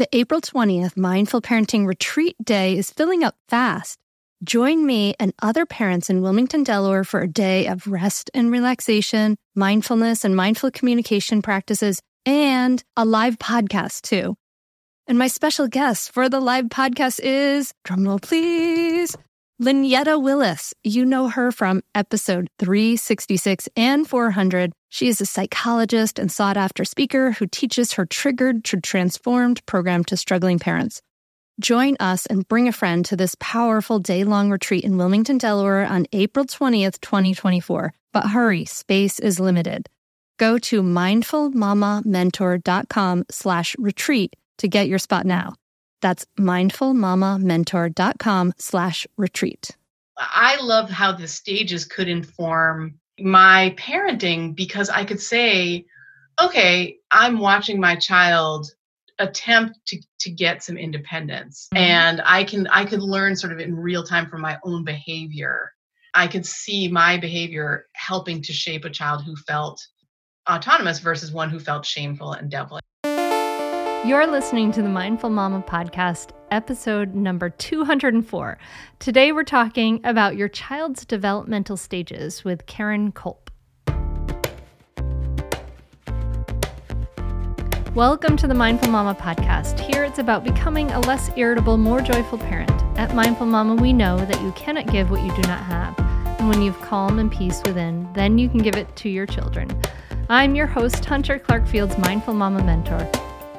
The April 20th Mindful Parenting Retreat Day is filling up fast. Join me and other parents in Wilmington, Delaware for a day of rest and relaxation, mindfulness and mindful communication practices, and a live podcast too. And my special guest for the live podcast is, drumroll please, Lynyetta Willis. You know her from episode 366 and 400. She is a psychologist and sought after speaker who teaches her Triggered to Transformed program to struggling parents. Join us and bring a friend to this powerful day long retreat in Wilmington, Delaware on April 20th, 2024. But hurry, space is limited. Go to mindfulmamamentor.com slash retreat to get your spot now. That's mindfulmamamentor.com slash retreat. I love how the stages could inform my parenting because I could say, okay, I'm watching my child attempt to, to get some independence mm-hmm. and i can i could learn sort of in real time from my own behavior i could see my behavior helping to shape a child who felt autonomous versus one who felt shameful and devilish you're listening to the Mindful Mama podcast, episode number 204. Today, we're talking about your child's developmental stages with Karen Kolp. Welcome to the Mindful Mama podcast. Here it's about becoming a less irritable, more joyful parent. At Mindful Mama, we know that you cannot give what you do not have. And when you've calm and peace within, then you can give it to your children. I'm your host, Hunter Clarke-Fields Mindful Mama mentor.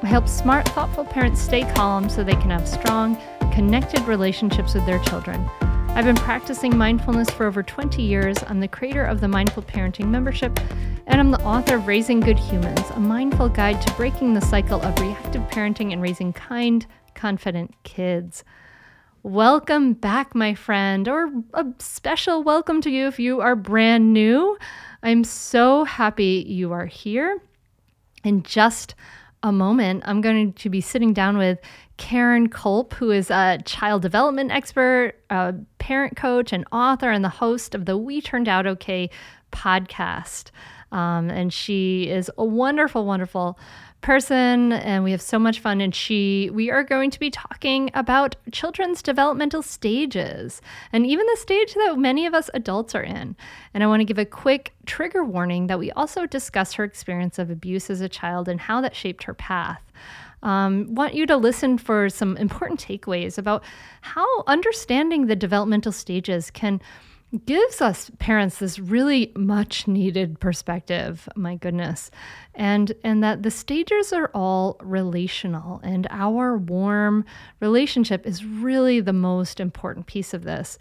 Help smart, thoughtful parents stay calm so they can have strong, connected relationships with their children. I've been practicing mindfulness for over 20 years. I'm the creator of the Mindful Parenting membership, and I'm the author of Raising Good Humans, a mindful guide to breaking the cycle of reactive parenting and raising kind, confident kids. Welcome back, my friend, or a special welcome to you if you are brand new. I'm so happy you are here. And just a moment, I'm going to be sitting down with Karen Kolp, who is a child development expert, a parent coach, and author, and the host of the We Turned Out Okay podcast. Um, and she is a wonderful, wonderful person and we have so much fun. And she we are going to be talking about children's developmental stages and even the stage that many of us adults are in. And i want to give a quick trigger warning that we also discuss her experience of abuse as a child and how that shaped her path. Um, want you to listen for some important takeaways about how understanding the developmental stages can gives us parents this really much needed perspective my goodness. And and that the stages are all relational and our warm relationship is really the most important piece of this.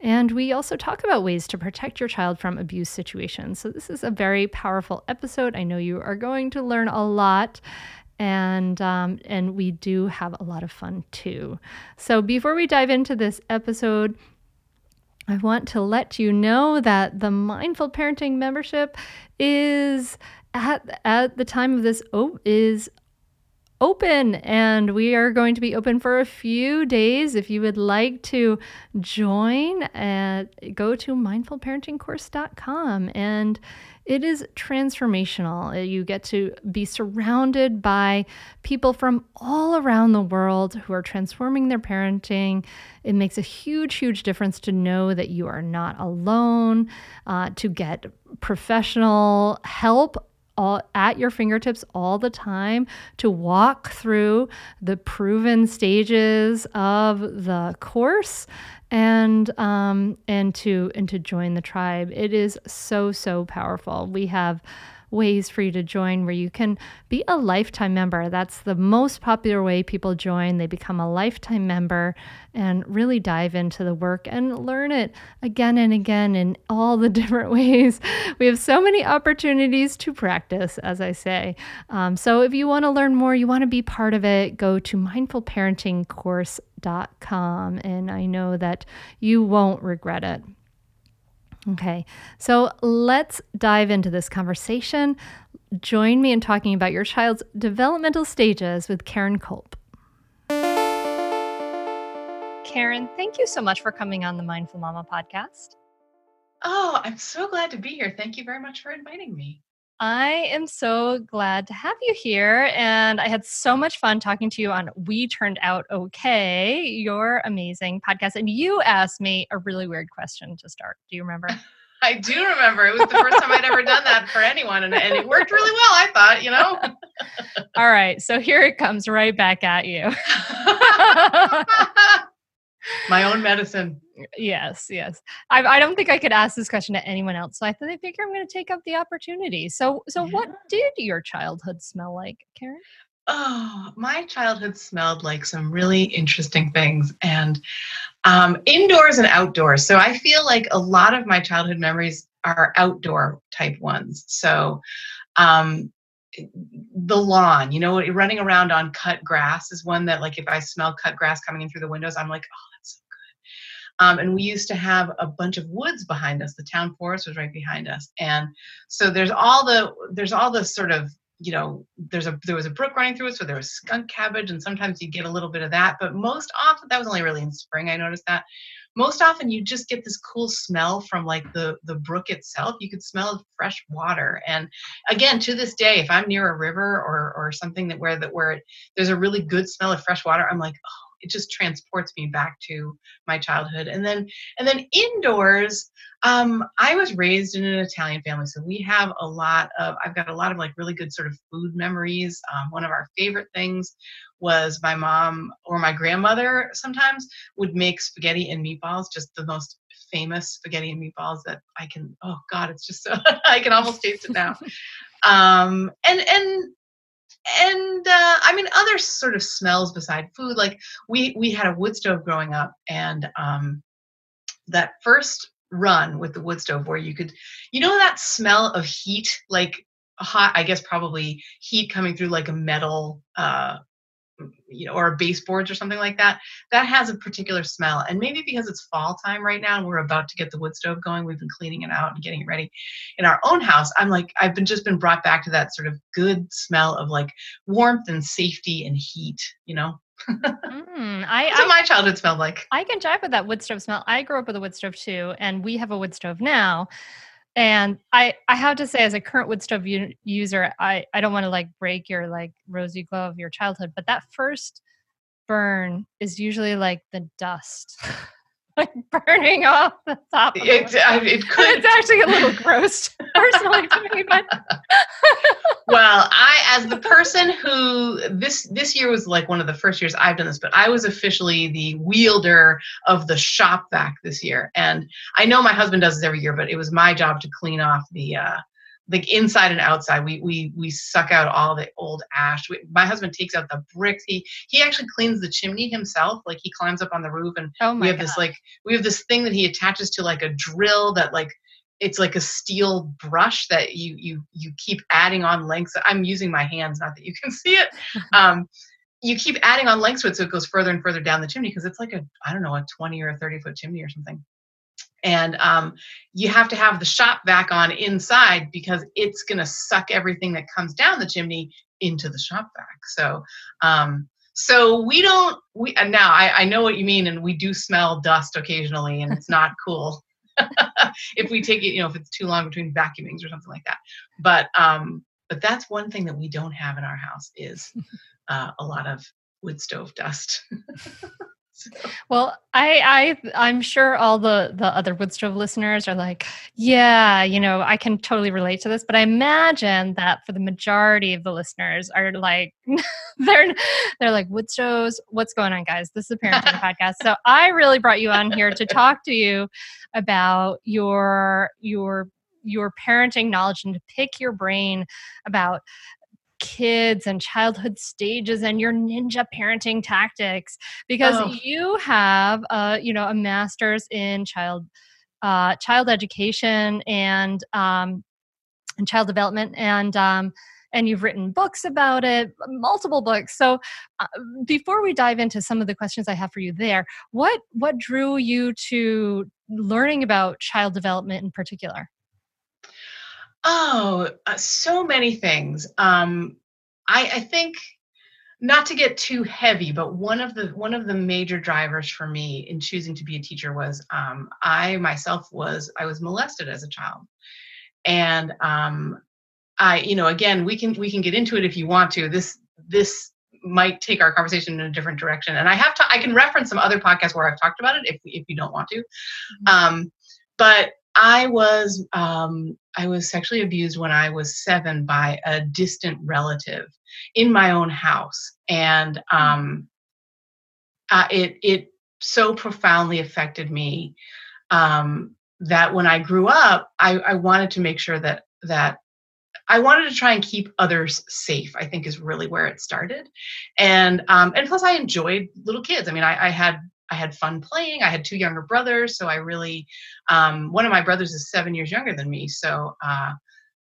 And we also talk about ways to protect your child from abuse situations. So this is a very powerful episode. I know you are going to learn a lot and um, and we do have a lot of fun too. So before we dive into this episode, I want to let you know that the Mindful Parenting membership is at at the time of this oh, is open and we are going to be open for a few days. If you would like to join uh, go to mindfulparentingcourse.com and it is transformational. Uh, you get to be surrounded by people from all around the world who are transforming their parenting. It makes a huge, huge difference to know that you are not alone, uh, to get professional help all at your fingertips all the time to walk through the proven stages of the course and um, and to and to join the tribe. It is so so powerful. We have ways for you to join where you can be a lifetime member. That's the most popular way people join. They become a lifetime member and really dive into the work and learn it again and again in all the different ways. We have so many opportunities to practice, as I say. Um, so if you want to learn more, you want to be part of it, go to mindfulparentingcourse.com. And I know that you won't regret it. Okay, so let's dive into this conversation. Join me in talking about your child's developmental stages with Karen Kolp. Karen, thank you so much for coming on the Mindful Mama podcast. Oh, I'm so glad to be here. Thank you very much for inviting me. I am so glad to have you here. And I had so much fun talking to you on We Turned Out Okay, your amazing podcast. And you asked me a really weird question to start. Do you remember? I do remember. It was the first time I'd ever done that for anyone, and, and it worked really well, I thought, you know? All right. So here it comes right back at you. My own medicine. Yes, yes. I, I don't think I could ask this question to anyone else. So I thought I figure I'm going to take up the opportunity. So, so yeah. what did your childhood smell like, Karen? Oh, my childhood smelled like some really interesting things and um, indoors and outdoors. So I feel like a lot of my childhood memories are outdoor type ones. So um, the lawn, you know, running around on cut grass is one that, like, if I smell cut grass coming in through the windows, I'm like, oh, that's so good. Um, and we used to have a bunch of woods behind us. The town forest was right behind us, and so there's all the there's all the sort of you know, there's a there was a brook running through it, so there was skunk cabbage, and sometimes you get a little bit of that. But most often, that was only really in spring. I noticed that. Most often, you just get this cool smell from like the the brook itself. You could smell fresh water, and again, to this day, if I'm near a river or or something that where that where it, there's a really good smell of fresh water, I'm like, oh, it just transports me back to my childhood. And then and then indoors um, i was raised in an italian family so we have a lot of i've got a lot of like really good sort of food memories. Um, one of our favorite things was my mom or my grandmother sometimes would make spaghetti and meatballs just the most famous spaghetti and meatballs that i can oh god it's just so i can almost taste it now. Um, and and and uh, I mean other sort of smells beside food. Like we we had a wood stove growing up, and um, that first run with the wood stove where you could, you know, that smell of heat, like hot. I guess probably heat coming through like a metal uh, you know, or baseboards or something like that, that has a particular smell. And maybe because it's fall time right now and we're about to get the wood stove going, we've been cleaning it out and getting it ready in our own house. I'm like, I've been just been brought back to that sort of good smell of like warmth and safety and heat, you know? mm, I, That's what I, my childhood smelled like. I can jive with that wood stove smell. I grew up with a wood stove too, and we have a wood stove now and i i have to say as a current wood stove u- user i i don't want to like break your like rosy glow of your childhood but that first burn is usually like the dust like burning off the top. Of it, it, it could. It's actually a little gross, personally to me. But well, I, as the person who this this year was like one of the first years I've done this, but I was officially the wielder of the shop vac this year, and I know my husband does this every year, but it was my job to clean off the uh, like inside and outside we we we suck out all the old ash. We, my husband takes out the bricks. He he actually cleans the chimney himself. Like he climbs up on the roof and oh we have God. this like we have this thing that he attaches to like a drill that like it's like a steel brush that you you you keep adding on lengths. I'm using my hands not that you can see it. Um you keep adding on lengths to it so it goes further and further down the chimney because it's like a i don't know a 20 or a 30 foot chimney or something and um, you have to have the shop vac on inside because it's going to suck everything that comes down the chimney into the shop vac. So um, so we don't we and now I, I know what you mean and we do smell dust occasionally and it's not cool. If we take it you know if it's too long between vacuumings or something like that. But um but that's one thing that we don't have in our house is uh, a lot of wood stove dust well, I, I I'm sure all the the other wood stove listeners are like, yeah, you know, I can totally relate to this. But I imagine that for the majority of the listeners are like, they're they're like wood stoves. What's going on, guys? This is a parenting podcast. So I really brought you on here to talk to you about your your your parenting knowledge and to pick your brain about kids and childhood stages and your ninja parenting tactics because oh. you have a you know a master's in child uh, child education and um, and child development and um, and you've written books about it multiple books so uh, before we dive into some of the questions i have for you there what what drew you to learning about child development in particular Oh, uh, so many things. Um, I, I think not to get too heavy, but one of the one of the major drivers for me in choosing to be a teacher was um, I myself was I was molested as a child, and um, I, you know, again, we can we can get into it if you want to. This this might take our conversation in a different direction. And I have to I can reference some other podcasts where I've talked about it if if you don't want to. Mm-hmm. Um, but I was um, I was sexually abused when I was seven by a distant relative in my own house, and mm. um, uh, it it so profoundly affected me um, that when I grew up, I, I wanted to make sure that that I wanted to try and keep others safe. I think is really where it started, and um, and plus I enjoyed little kids. I mean, I, I had I had fun playing. I had two younger brothers, so I really um, one of my brothers is seven years younger than me, so uh,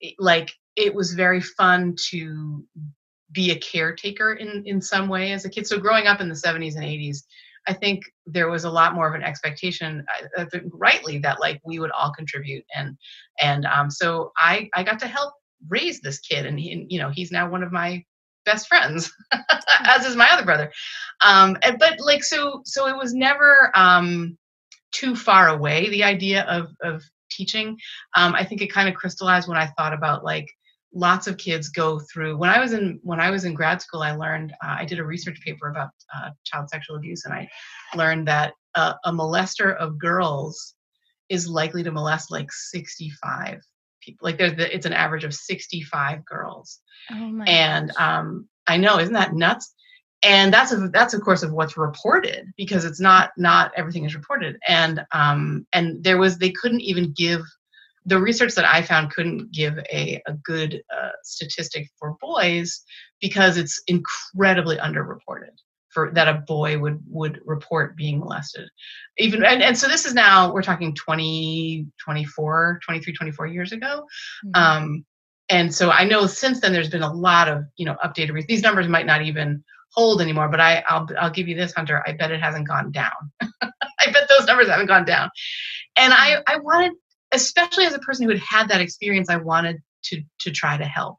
it, like it was very fun to be a caretaker in in some way as a kid. So growing up in the 70s and 80s, I think there was a lot more of an expectation, I think rightly, that like we would all contribute, and and um, so I I got to help raise this kid, and, he, and you know he's now one of my best friends, as is my other brother. Um, and, but like so so it was never um, too far away the idea of of teaching. Um, I think it kind of crystallized when I thought about like lots of kids go through when i was in when i was in grad school i learned uh, i did a research paper about uh, child sexual abuse and i learned that uh, a molester of girls is likely to molest like 65 people like there's the, it's an average of 65 girls. Oh and um, i know isn't that nuts? And that's a, that's of course of what's reported because it's not not everything is reported. And um and there was they couldn't even give the research that I found couldn't give a, a good uh, statistic for boys because it's incredibly underreported for that a boy would would report being molested even and, and so this is now we're talking 20 24 23 24 years ago mm-hmm. um, and so i know since then there's been a lot of you know updated these numbers might not even hold anymore but i i'll, I'll give you this hunter i bet it hasn't gone down i bet those numbers haven't gone down and i i wanted especially as a person who had had that experience, I wanted to to try to help.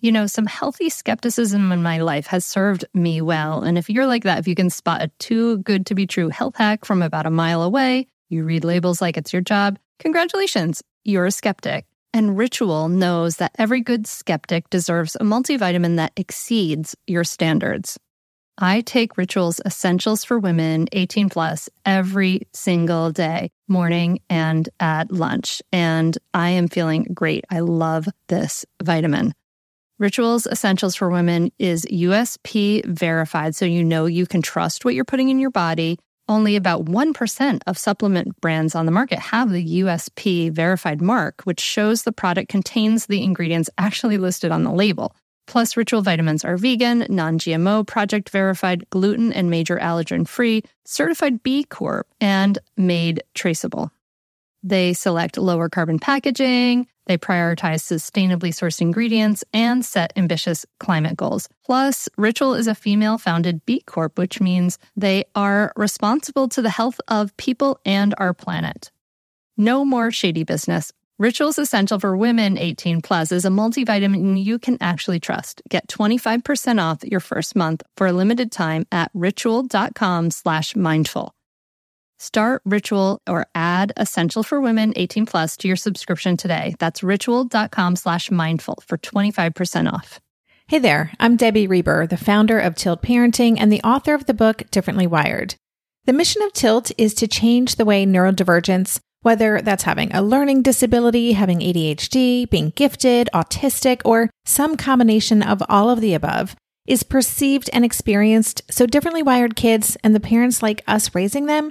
You know, some healthy skepticism in my life has served me well. And if you're like that, if you can spot a too good to be true health hack from about a mile away, you read labels like it's your job, congratulations you're a skeptic. And Ritual knows that every good skeptic deserves a multivitamin that exceeds your standards. I take Ritual's Essentials for Women 18 plus every single day, morning and at lunch. And I am feeling great. I love this vitamin. Rituals Essentials for Women is USP verified, so you know you can trust what you're putting in your body. Only about 1% of supplement brands on the market have the USP verified mark, which shows the product contains the ingredients actually listed on the label. Plus, Ritual vitamins are vegan, non GMO, project verified, gluten and major allergen free, certified B Corp, and made traceable. They select lower carbon packaging, they prioritize sustainably sourced ingredients, and set ambitious climate goals. Plus, Ritual is a female founded B Corp, which means they are responsible to the health of people and our planet. No more shady business. Rituals Essential for Women 18 Plus is a multivitamin you can actually trust. Get 25% off your first month for a limited time at ritual.com slash mindful. Start Ritual or add Essential for Women 18 Plus to your subscription today. That's ritual.com slash mindful for 25% off. Hey there, I'm Debbie Reber, the founder of Tilt Parenting and the author of the book Differently Wired. The mission of Tilt is to change the way neurodivergence whether that's having a learning disability, having ADHD, being gifted, autistic, or some combination of all of the above, is perceived and experienced so differently wired kids and the parents like us raising them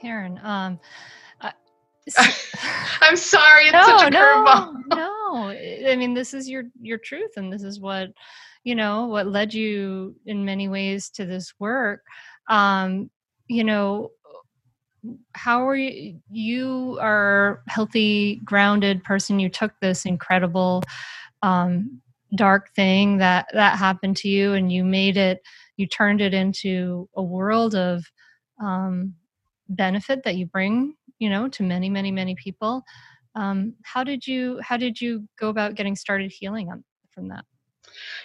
Karen. Um, uh, I'm sorry, it's no, such a no, no. I mean, this is your your truth, and this is what you know what led you in many ways to this work. Um, you know, how are you? You are healthy, grounded person. You took this incredible um, dark thing that that happened to you and you made it you turned it into a world of um, benefit that you bring you know to many many many people um, how did you how did you go about getting started healing on, from that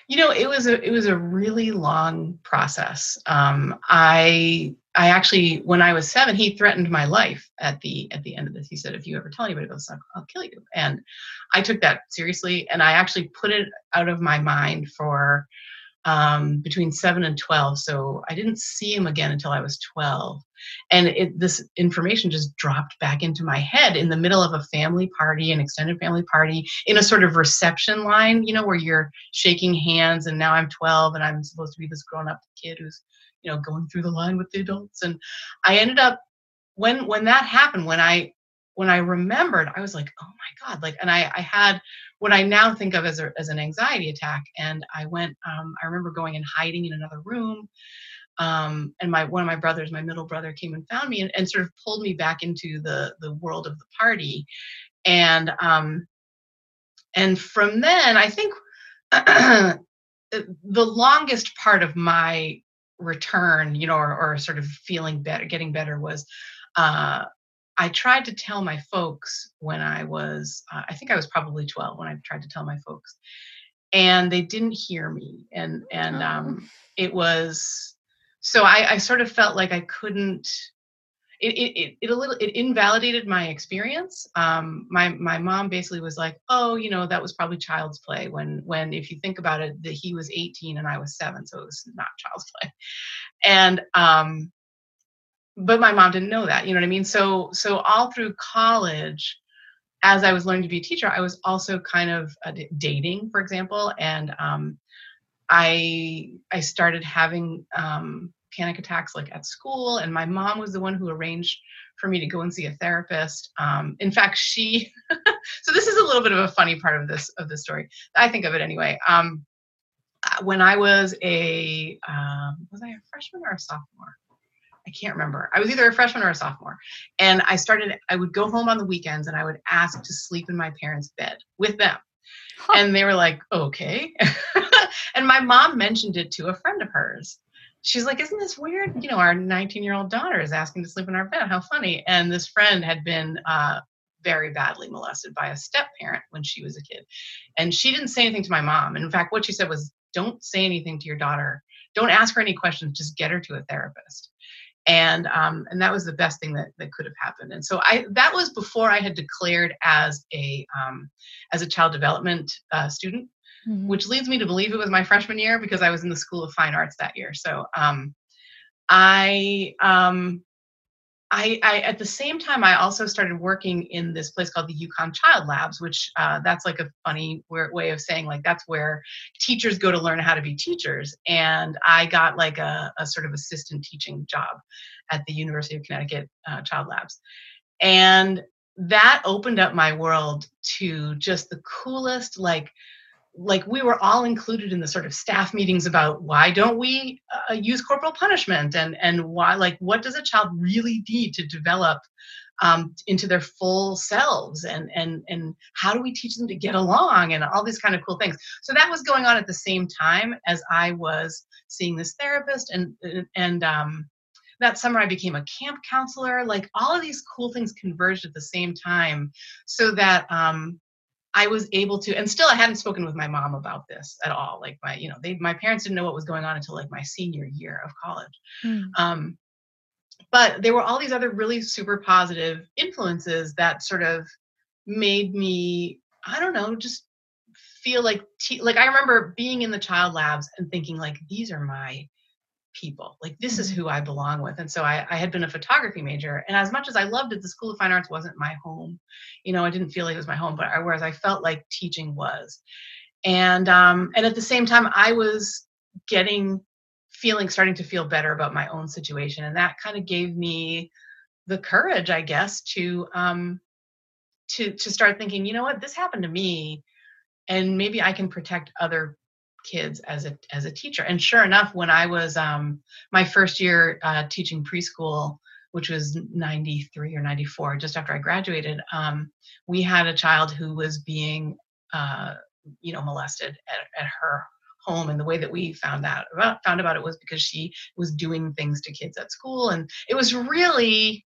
you know it was a it was a really long process um, i I actually, when I was seven, he threatened my life at the at the end of this. He said, "If you ever tell anybody about this, I'll, I'll kill you." And I took that seriously, and I actually put it out of my mind for um, between seven and twelve. So I didn't see him again until I was twelve, and it, this information just dropped back into my head in the middle of a family party, an extended family party, in a sort of reception line, you know, where you're shaking hands, and now I'm twelve, and I'm supposed to be this grown-up kid who's you know going through the line with the adults and i ended up when when that happened when i when i remembered i was like oh my god like and i i had what i now think of as, a, as an anxiety attack and i went um, i remember going and hiding in another room um, and my one of my brothers my middle brother came and found me and, and sort of pulled me back into the the world of the party and um and from then i think the longest part of my return, you know, or, or sort of feeling better, getting better was uh, I tried to tell my folks when I was, uh, I think I was probably 12 when I tried to tell my folks, and they didn't hear me. And, and oh. um, it was, so I, I sort of felt like I couldn't it it, it, a little it invalidated my experience. Um, my my mom basically was like, "Oh, you know, that was probably child's play." When when if you think about it, that he was 18 and I was seven, so it was not child's play. And um, but my mom didn't know that. You know what I mean? So so all through college, as I was learning to be a teacher, I was also kind of dating, for example, and um, I I started having um, panic attacks like at school, and my mom was the one who arranged for me to go and see a therapist. Um, in fact, she. so this is a little bit of a funny part of this of this story. I think of it anyway. Um, uh, when I was a um, was I a freshman or a sophomore? I can't remember. I was either a freshman or a sophomore. And I started, I would go home on the weekends and I would ask to sleep in my parents' bed with them. Huh. And they were like, okay. and my mom mentioned it to a friend of hers. She's like, isn't this weird? You know, our 19 year old daughter is asking to sleep in our bed. How funny. And this friend had been uh, very badly molested by a step parent when she was a kid. And she didn't say anything to my mom. And in fact, what she said was, don't say anything to your daughter. Don't ask her any questions. Just get her to a therapist and um, and that was the best thing that, that could have happened and so i that was before i had declared as a um, as a child development uh, student mm-hmm. which leads me to believe it was my freshman year because i was in the school of fine arts that year so um, i um, I, I, at the same time I also started working in this place called the UConn Child Labs, which uh, that's like a funny way of saying like that's where teachers go to learn how to be teachers. And I got like a, a sort of assistant teaching job at the University of Connecticut uh, Child Labs, and that opened up my world to just the coolest like like we were all included in the sort of staff meetings about why don't we uh, use corporal punishment? And and why like what does a child really need to develop um, into their full selves? And and and how do we teach them to get along? And all these kind of cool things. So that was going on at the same time as i was seeing this therapist. And and um, that summer i became a camp counselor. Like all of these cool things converged at the same time so that um, I was able to, and still I hadn't spoken with my mom about this at all. Like my, you know, they, my parents didn't know what was going on until like my senior year of college. Mm. Um, but there were all these other really super positive influences that sort of made me, I don't know, just feel like, te- like I remember being in the child labs and thinking like, these are my people. Like this is mm-hmm. who I belong with. And so I, I, had been a photography major. And as much as I loved it, the School of Fine Arts wasn't my home. You know, I didn't feel like it was my home, but I, whereas I felt like teaching was. And um, and at the same time, I was getting feeling starting to feel better about my own situation. And that kind of gave me the courage, I guess, to um to to start thinking, you know what, this happened to me. And maybe I can protect other kids as a as a teacher. And sure enough, when I was um, my first year uh, teaching preschool, which was 93 or 94, just after I graduated, um, we had a child who was being, uh, you know, molested at, at her home and the way that we found out about found about it was because she was doing things to kids at school and it was really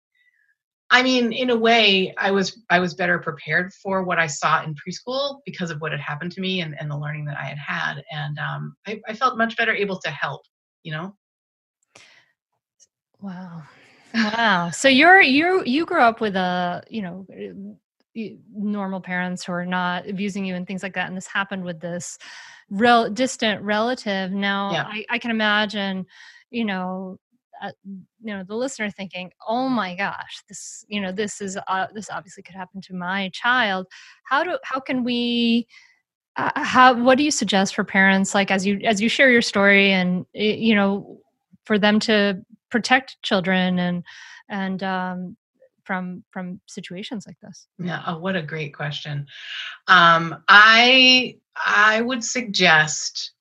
I mean, in a way, I was I was better prepared for what I saw in preschool because of what had happened to me and, and the learning that I had had, and um, I, I felt much better able to help. You know. Wow, wow. So you're you you grew up with a you know normal parents who are not abusing you and things like that, and this happened with this real distant relative. Now yeah. I, I can imagine, you know, uh, you know the listener thinking oh my gosh this you know this is uh, this obviously could happen to my child. How do how can we uh, how what do you suggest for parents like as you as you share your story and you know for them to protect children and and um, from from situations like this? Yeah oh, what a great question. Um, i i would suggest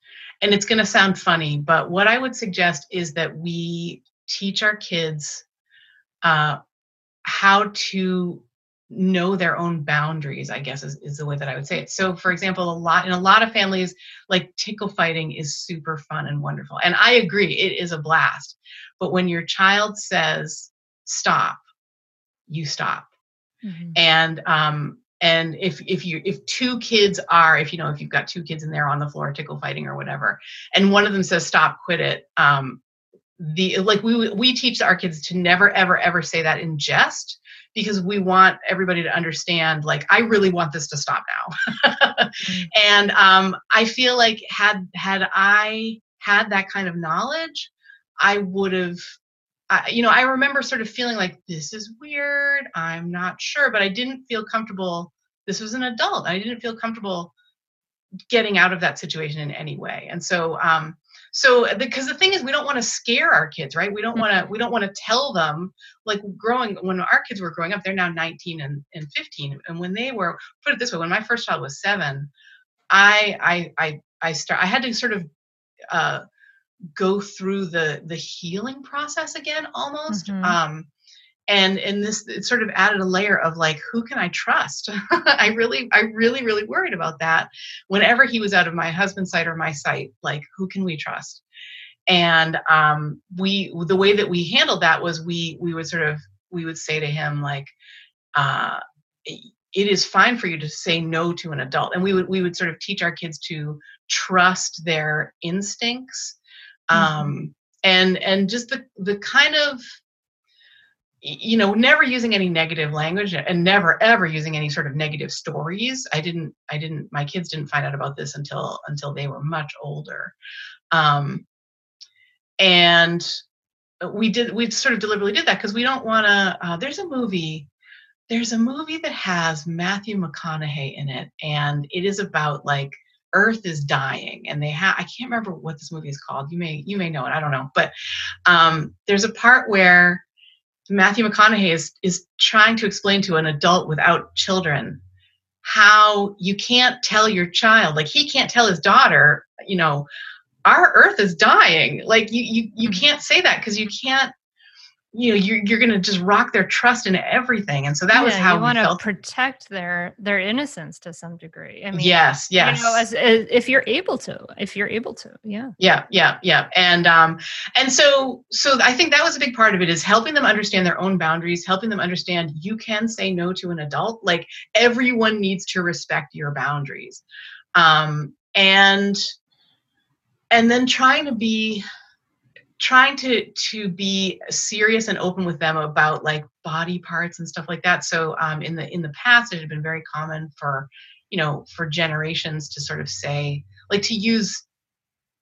and it's going to sound funny, but what I would suggest is that we teach our kids uh, how to know their own boundaries i guess is, is the way that i would say it so for example a lot in a lot of families like tickle fighting is super fun and wonderful and i agree it is a blast but when your child says stop you stop mm-hmm. and um and if if you if two kids are if you know if you've got two kids and they're on the floor tickle fighting or whatever and one of them says stop quit it um the like we we teach our kids to never ever ever say that in jest because we want everybody to understand like i really want this to stop now mm-hmm. and um i feel like had had i had that kind of knowledge i would have I, you know, I remember sort of feeling like this is weird. I'm not sure, but I didn't feel comfortable. This was an adult. I didn't feel comfortable getting out of that situation in any way. And so, um, so because the thing is we don't want to scare our kids right we don't want to we don't want to tell them like growing when our kids were growing up they're now 19 and, and 15 and when they were put it this way when my first child was seven i i i i start i had to sort of uh go through the the healing process again almost Mhm. um and and this it sort of added a layer of like who can i trust? I really i really really worried about that whenever he was out of my husband's sight or my sight like who can we trust? And um we the way that we handled that was we we would sort of we would say to him like uh it is fine for you to say no to an adult. And we would we would sort of teach our kids to trust their instincts um and and just the the kind of you know never using any negative language and never ever using any sort of negative stories. I didn't i didn't my kids didn't find out about this until until they were much older. Um and we did we sort of deliberately did that because we don't want to uh, there's a movie there's a movie that has matthew mcconaughey in it and it is about like earth is dying and they have i can't remember what this movie is called. You may you may know it i don't know but um there's a part where Matthew McConaughey is is trying to explain to an adult without children how you can't tell your child like he can't tell his daughter you know our earth is dying. Like you you, you can't say that because you can't you know you're, you're gonna just rock their trust in everything. And so that was how you want to protect their their innocence to some degree. I mean, yes yes you know, as, as if you're able to, if you're able to, yeah. yeah yeah yeah. And um and so so i think that was a big part of it is helping them understand their own boundaries helping them understand you can say no to an adult. Like everyone needs to respect your boundaries. Um and and then trying to be trying to to be serious and open with them about like body parts and stuff like that so um in the in the past it had been very common for you know for generations to sort of say like to use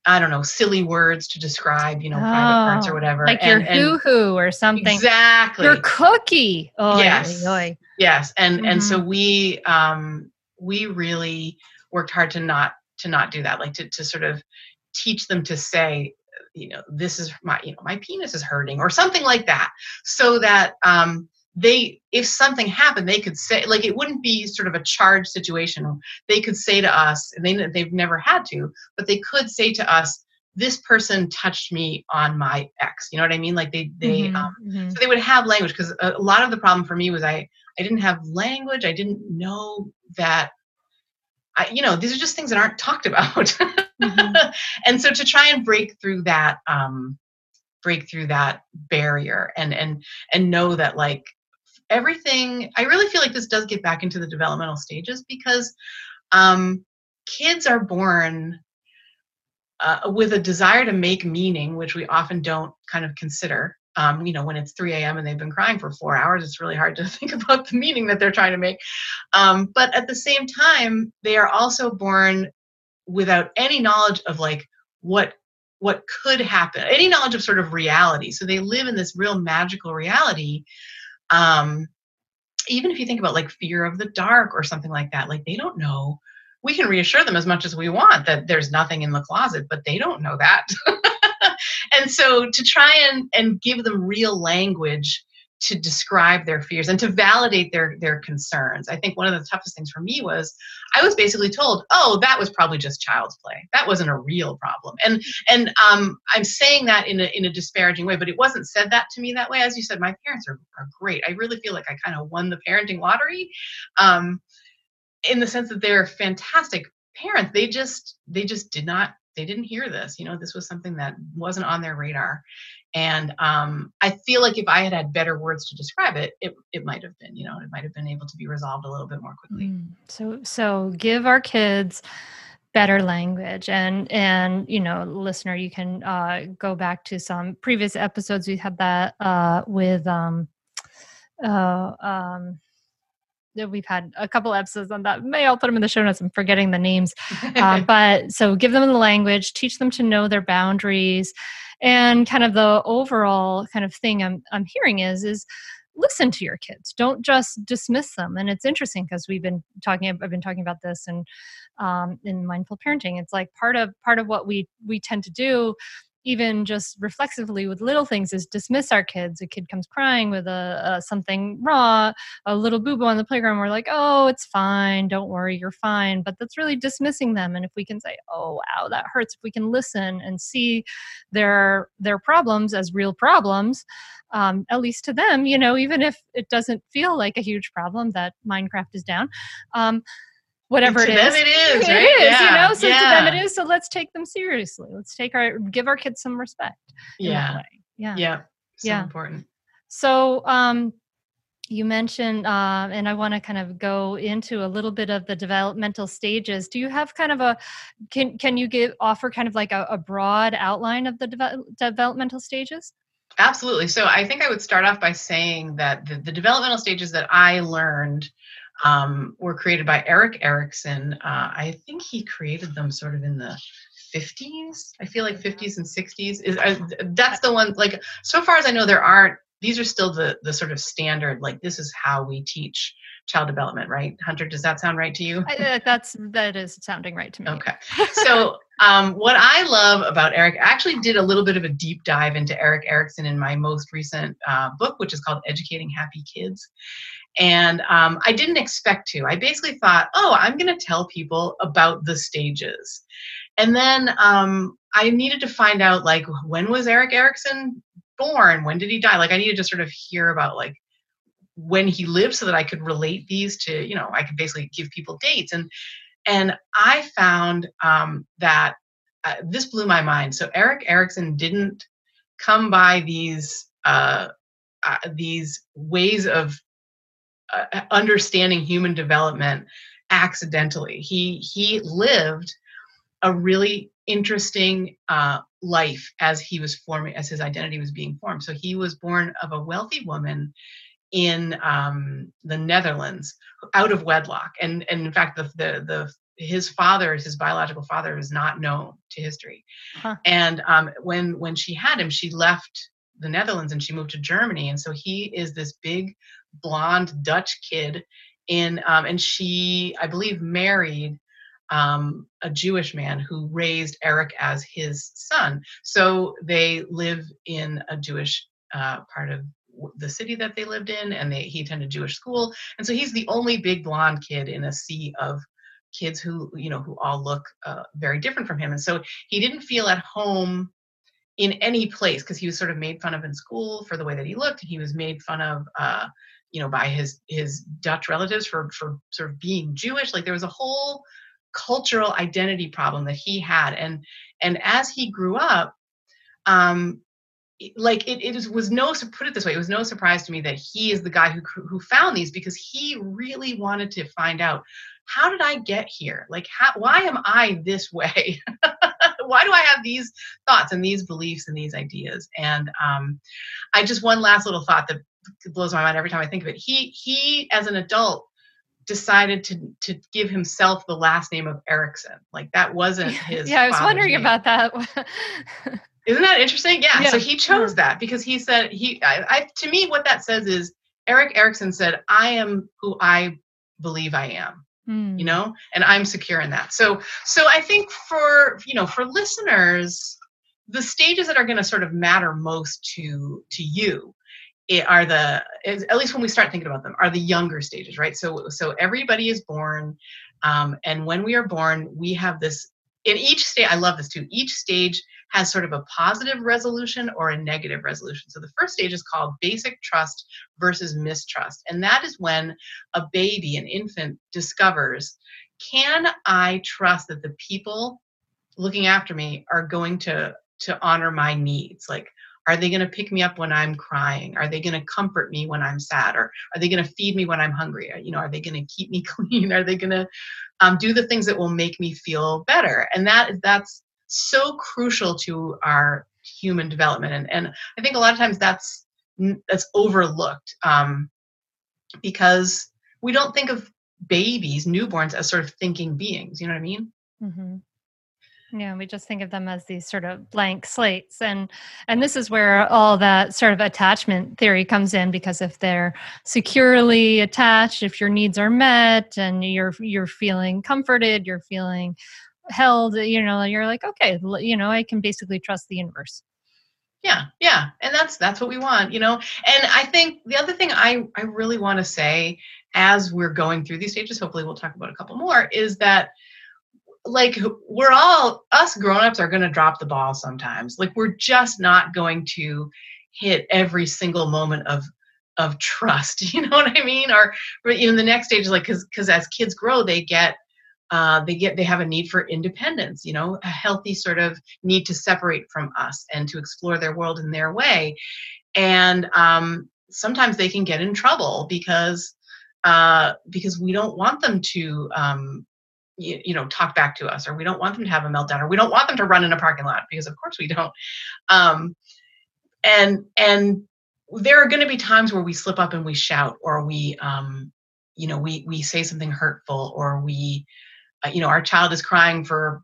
I don't know, silly words to describe, you know, private parts or Oh, whatever. Like and, your and- hoo hoo or something. Exactly. Your cookie. Oh, Yes. Oy, Yes. And and Mm-hmm. so we um we really worked hard to not to not do that, like to to sort of teach them to say, you know, this is my, you know, my penis is hurting or something like that. So that um they if something happened, they could say like it wouldn't be sort of a charged situation. They could say to us, and they they've never had to, but they could say to us, this person touched me on my ex. You know what I mean? Like they they Mhm, um mhm. so they would have language because a, a lot of the problem for me was i i didn't have language i didn't know that i you know these are just things that aren't talked about Mhm. and so to try and break through that um break through that barrier and and and know that like everything i really feel like this does get back into the developmental stages because um kids are born uh, with a desire to make meaning, which we often don't kind of consider. Um, you know, when it's 3 a.m. and they've been crying for four hours, it's really hard to think about the meaning that they're trying to make. Um, but at the same time, they are also born without any knowledge of like what what could happen, any knowledge of sort of reality. So they live in this real magical reality. Um, even if you think about like fear of the dark or something like that, like they don't know we can reassure them as much as we want that there's nothing in the closet, but they don't know that. and so to try and, and give them real language to describe their fears and to validate their their concerns. I think one of the toughest things for me was I was basically told, "Oh, that was probably just child's play. That wasn't a real problem." And and um, I'm saying that in a in a disparaging way, but it wasn't said that to me that way. As you said, my parents are, are great. I really feel like I kind of won the parenting lottery. Um, in the sense that they're fantastic parents they just they just did not they didn't hear this you know this was something that wasn't on their radar and um, i feel like if i had had better words to describe it it, it might have been you know it might have been able to be resolved a little bit more quickly. Mm. So so give our kids better language. And and you know listener you can uh go back to some previous episodes we had that uh with um uh um that we've had a couple episodes on that. May i'll put them in the show notes. I'm forgetting the names. Uh, but so give them the language teach them to know their boundaries and kind of the overall kind of thing i'm i'm hearing is is listen to your kids. Don't just dismiss them. And it's interesting because we've been talking i've been talking about this and um, in mindful parenting. It's like part of part of what we we tend to do even just reflexively with little things is dismiss our kids. A kid comes crying with a, a something raw a little boo boo on the playground we're like oh it's fine don't worry you're fine. But that's really dismissing them and if we can say oh wow that hurts if we can listen and see their their problems as real problems um, at least to them you know even if it doesn't feel like a huge problem that minecraft is down um, whatever it is. it is, It right? is, Yeah, you know. So to them yeah. it is. So let's take them seriously. Let's take our give our kids some respect. Yeah. Yeah. Yeah. So Yeah. important. So um, you mentioned, uh, and I want to kind of go into a little bit of the developmental stages. Do you have kind of a can can you give offer kind of like a, a broad outline of the deve- developmental stages? Absolutely. So I think I would start off by saying that the, the developmental stages that I learned um, were created by Erik Erikson. Uh, I think he created them sort of in the 50s. I feel like 50s and 60s. Is uh, that's the one? Like so far as I know, there aren't. These are still the the sort of standard. Like this is how we teach child development, right? Hunter, does that sound right to you? I, uh, that's that is sounding right to me. Okay. So, um, what I love about Erik, I actually did a little bit of a deep dive into Erik Erikson in my most recent uh, book, which is called Educating Happy Kids. And um, I didn't expect to. I basically thought, oh, I'm going to tell people about the stages. And then um, I needed to find out, like, when was Erik Erikson born? When did he die? Like, I needed to sort of hear about, like, when he lived so that I could relate these to, you know, I could basically give people dates. And and I found um, that uh, this blew my mind. So Erik Erikson didn't come by these uh, uh, these ways of uh, understanding human development accidentally. He he lived a really interesting uh, life as he was forming, as his identity was being formed. So he was born of a wealthy woman in um, the Netherlands, out of wedlock, and and in fact, the the the his father, his biological father, is not known to history. Huh. And um, when when she had him, she left the Netherlands and she moved to Germany, and so he is this big blonde Dutch kid in, um, and she, I believe, married um, a Jewish man who raised Erik as his son. So they live in a Jewish uh, part of the city that they lived in, and they, he attended Jewish school. And so he's the only big blonde kid in a sea of kids who, you know, who all look uh, very different from him. And so he didn't feel at home in any place because he was sort of made fun of in school for the way that he looked. He was made fun of, uh, you know, by his his Dutch relatives for for sort of being Jewish. Like there was a whole cultural identity problem that he had, and and as he grew up, um, like it, it was no put it this way, it was no surprise to me that he is the guy who who found these because he really wanted to find out how did I get here? Like how why am I this way? why do I have these thoughts and these beliefs and these ideas? And um, I just one last little thought that blows my mind every time I think of it. He he as an adult decided to to give himself the last name of Erikson. Like that wasn't his. yeah, I was wondering name. about that. Isn't that interesting? Yeah. Yeah. So he chose that because he said he. I, I to me, what that says is Erik Erikson said, "I am who I believe I am." Hmm. you know and i'm secure in that so so i think for you know for listeners the stages that are going to sort of matter most to to you it are the at least when we start thinking about them are the younger stages right? So so everybody is born um, and when we are born we have this in each stage i love this too each stage has sort of a positive resolution or a negative resolution. So the first stage is called basic trust versus mistrust and that is when a baby an infant discovers can i trust that the people looking after me are going to to honor my needs? Like are they going to pick me up when i'm crying? Are they going to comfort me when i'm sad? Or are they going to feed me when i'm hungry? You know are they going to keep me clean? Are they going to um, do the things that will make me feel better? And that that's so crucial to our human development. And, and i think a lot of times that's that's overlooked um, because we don't think of babies newborns as sort of thinking beings. You know what i mean? Mhm. Yeah, we just think of them as these sort of blank slates and and this is where all that sort of attachment theory comes in because if they're securely attached, if your needs are met and you're you're feeling comforted, you're feeling held, you know, you're like, okay, you know, I can basically trust the universe. Yeah, yeah. And that's that's what we want, you know. And I think the other thing I I really want to say as we're going through these stages, hopefully we'll talk about a couple more, is that like we're all us grown-ups are going to drop the ball sometimes. Like we're just not going to hit every single moment of of trust you know what i mean? Or, or in the next stage is like because because as kids grow they get uh, they get they have a need for independence you know a healthy sort of need to separate from us and to explore their world in their way. And um, sometimes they can get in trouble because uh, because we don't want them to um, you, you, know talk back to us or we don't want them to have a meltdown or we don't want them to run in a parking lot because of course we don't. Um, and and there are going to be times where we slip up and we shout or we um, you know we we say something hurtful or we uh, you know our child is crying for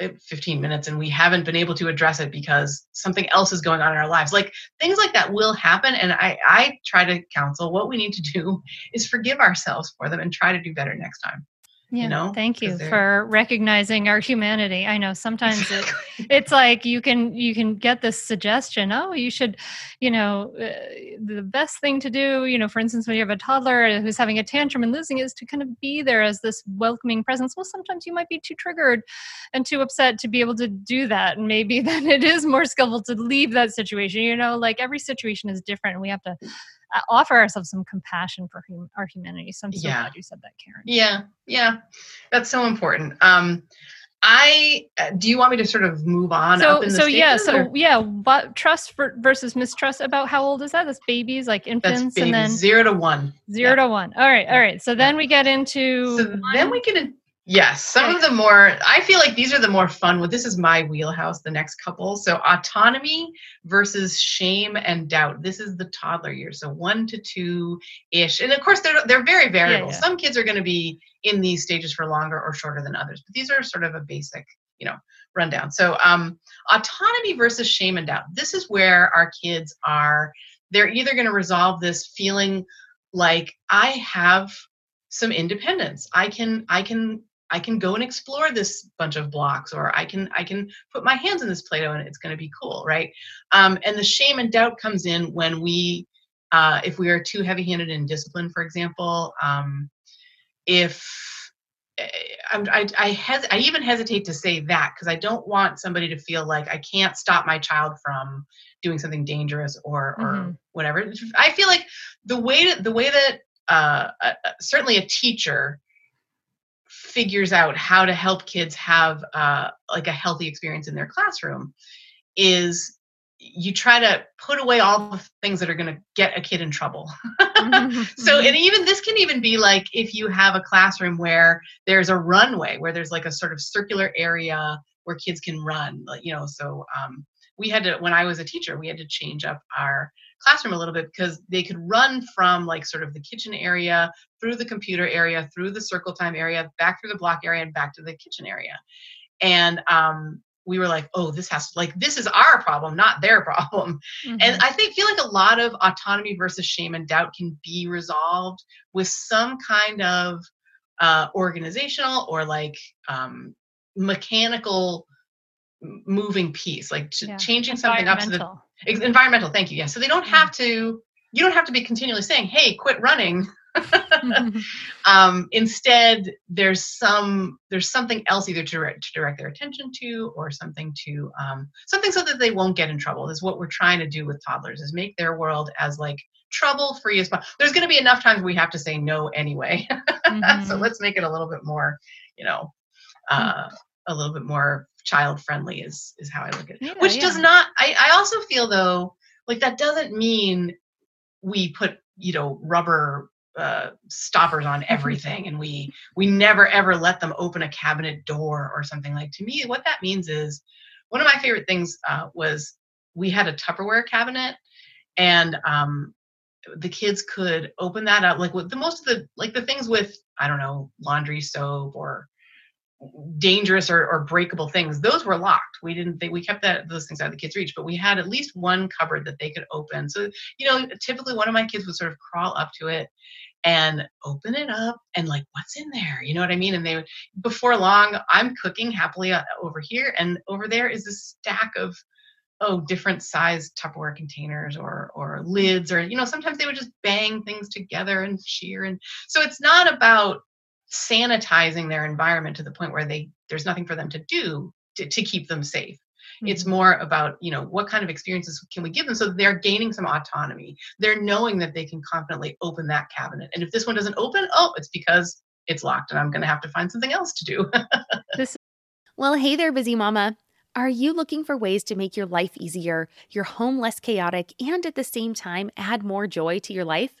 uh, 15 minutes and we haven't been able to address it because something else is going on in our lives. Like things like that will happen and i i try to counsel what we need to do is forgive ourselves for them and try to do better next time yeah, you know thank you for recognizing our humanity. I know sometimes it, it's like you can you can get this suggestion oh you should you know uh, the best thing to do you know for instance when you have a toddler who's having a tantrum and losing is to kind of be there as this welcoming presence. Well sometimes you might be too triggered and too upset to be able to do that and maybe then it is more skillful to leave that situation. You know like every situation is different and we have to offer ourselves some compassion for hum- our humanity. So I'm so yeah. glad you said that, Karen. Yeah, yeah, that's so important. Um, I uh, do you want me to sort of move on? So, so yeah, or? so yeah, but trust for, versus mistrust. About how old is that? That's babies, like infants, babies, and then zero to one. Zero yeah. to one. All right, all right. So then we get into. So then we get in, Yes, some of the more I feel like these are the more fun. Well, this is my wheelhouse. The next couple, so autonomy versus shame and doubt. This is the toddler year, so one to two ish, and of course they're they're very variable. Yeah, yeah. Some kids are going to be in these stages for longer or shorter than others, but these are sort of a basic, you know, rundown. So um, autonomy versus shame and doubt. This is where our kids are. They're either going to resolve this feeling like I have some independence. I can I can I can go and explore this bunch of blocks, or I can I can put my hands in this Play-Doh and it's going to be cool, right? Um, and the shame and doubt comes in when we, uh, if we are too heavy-handed in discipline, for example, um, if eh, I, I, hes- I even hesitate to say that because I don't want somebody to feel like I can't stop my child from doing something dangerous or or mm-hmm. whatever. I feel like the way that the way that uh, uh, certainly a teacher figures out how to help kids have uh, like a healthy experience in their classroom is you try to put away all the things that are going to get a kid in trouble. Mm-hmm. so, and even this can even be like if you have a classroom where there's a runway, where there's like a sort of circular area where kids can run, you know. So, um, we had to, when I was a teacher, we had to change up our classroom a little bit because they could run from like sort of the kitchen area through the computer area through the circle time area back through the block area and back to the kitchen area and um, we were like oh this has like this is our problem not their problem mm-hmm. and i think feel like a lot of autonomy versus shame and doubt can be resolved with some kind of uh, organizational or like um, mechanical moving piece like yeah. changing something up to the environmental thank you yeah. So they don't have to you don't have to be continually saying hey quit running. Um, instead there's some there's something else either to direct, to direct their attention to or something to um, something so that they won't get in trouble is what we're trying to do with toddlers is make their world as like trouble free as possible there's going to be enough times we have to say no anyway. Mm-hmm. so let's make it a little bit more you know uh, a little bit more child friendly is is how I look at it. Yeah, Which yeah. does not I, I also feel though, like that doesn't mean we put, you know, rubber uh, stoppers on everything and we we never ever let them open a cabinet door or something like to me what that means is one of my favorite things uh, was we had a tupperware cabinet and um, the kids could open that up like with the most of the like the things with i don't know laundry soap or dangerous or, or breakable things. Those were locked. We didn't think we kept that those things out of the kids reach but we had at least one cupboard that they could open. So you know typically one of my kids would sort of crawl up to it and open it up and like what's in there? You know what i mean? And they would before long i'm cooking happily uh, over here and over there is a stack of oh different size tupperware containers or or lids or you know sometimes they would just bang things together and shear and so it's not about sanitizing their environment to the point where they there's nothing for them to do to, to keep them safe. Mm-hmm. it's more about you know what kind of experiences can we give them? So they're gaining some autonomy. They're knowing that they can confidently open that cabinet. And if this one doesn't open oh it's because it's locked and i'm going to have to find something else to do. This well hey there busy mama. Are you looking for ways to make your life easier your home less chaotic and at the same time add more joy to your life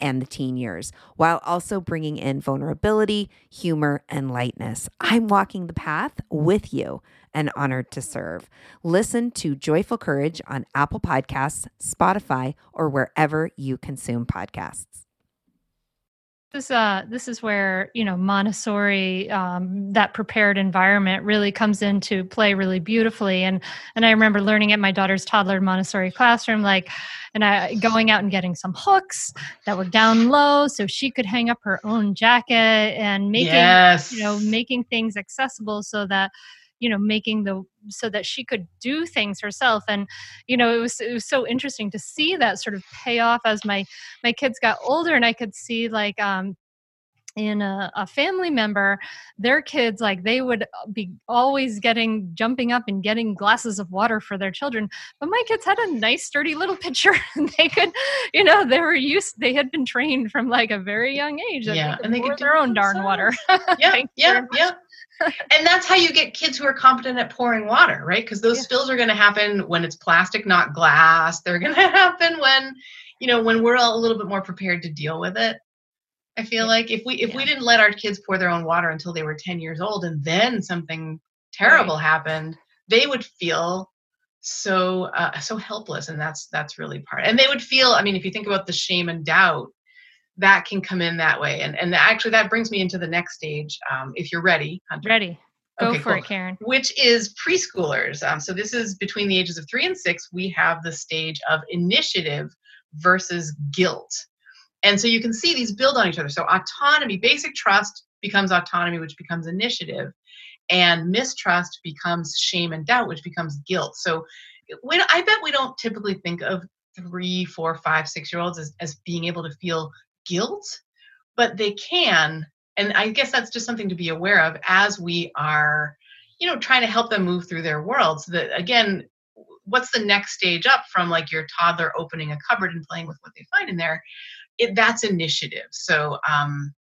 and the teen years, while also bringing in vulnerability, humor, and lightness. I'm walking the path with you and honored to serve. Listen to Joyful Courage on Apple Podcasts, Spotify, or wherever you consume podcasts. This uh, this is where you know Montessori, um, that prepared environment, really comes into play really beautifully. And and I remember learning at my daughter's toddler Montessori classroom, like, and I going out and getting some hooks that were down low, so she could hang up her own jacket and making yes. you know making things accessible so that you know making the so that she could do things herself. And you know it was it was so interesting to see that sort of pay off as my my kids got older and i could see like um in a, a, family member their kids like they would be always getting jumping up and getting glasses of water for their children. But my kids had a nice sturdy little pitcher and they could you know they were used they had been trained from like a very young age yeah and they could their own darn water. yeah yeah yeah and that's how you get kids who are competent at pouring water, right? Because those yeah. spills are going to happen when it's plastic, not glass. They're going to happen when, you know, when we're a little bit more prepared to deal with it. I feel yeah. like if we if yeah. we didn't let our kids pour their own water until they were 10 years old and then something terrible right. happened, they would feel so uh, so helpless and that's that's really part. And they would feel, I mean, if you think about the shame and doubt that can come in that way. And and actually that brings me into the next stage. Um, if you're ready, Hunter. Ready. Go okay, for cool. it, Karen. Which is preschoolers. Um, so this is between the ages of three and six. We have the stage of initiative versus guilt. And so you can see these build on each other. So autonomy, basic trust becomes autonomy, which becomes initiative, and mistrust becomes shame and doubt, which becomes guilt. So when I bet we don't typically think of three, four, five, six year olds as, as being able to feel guilt, but they can. And I guess that's just something to be aware of as we are, you know, trying to help them move through their worlds. So that again, what's the next stage up from like your toddler opening a cupboard and playing with what they find in there? It, that's initiative. So, um,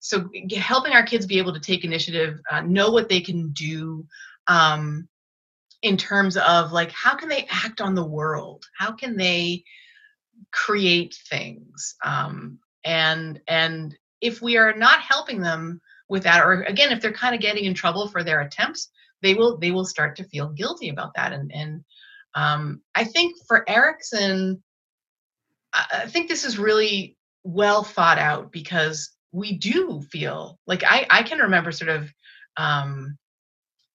so helping our kids be able to take initiative, uh, know what they can do, um, in terms of like how can they act on the world? How can they create things? Um, and and if we are not helping them with that or again if they're kind of getting in trouble for their attempts they will they will start to feel guilty about that and and um, i think for erikson I, I think this is really well thought out because we do feel like i i can remember sort of um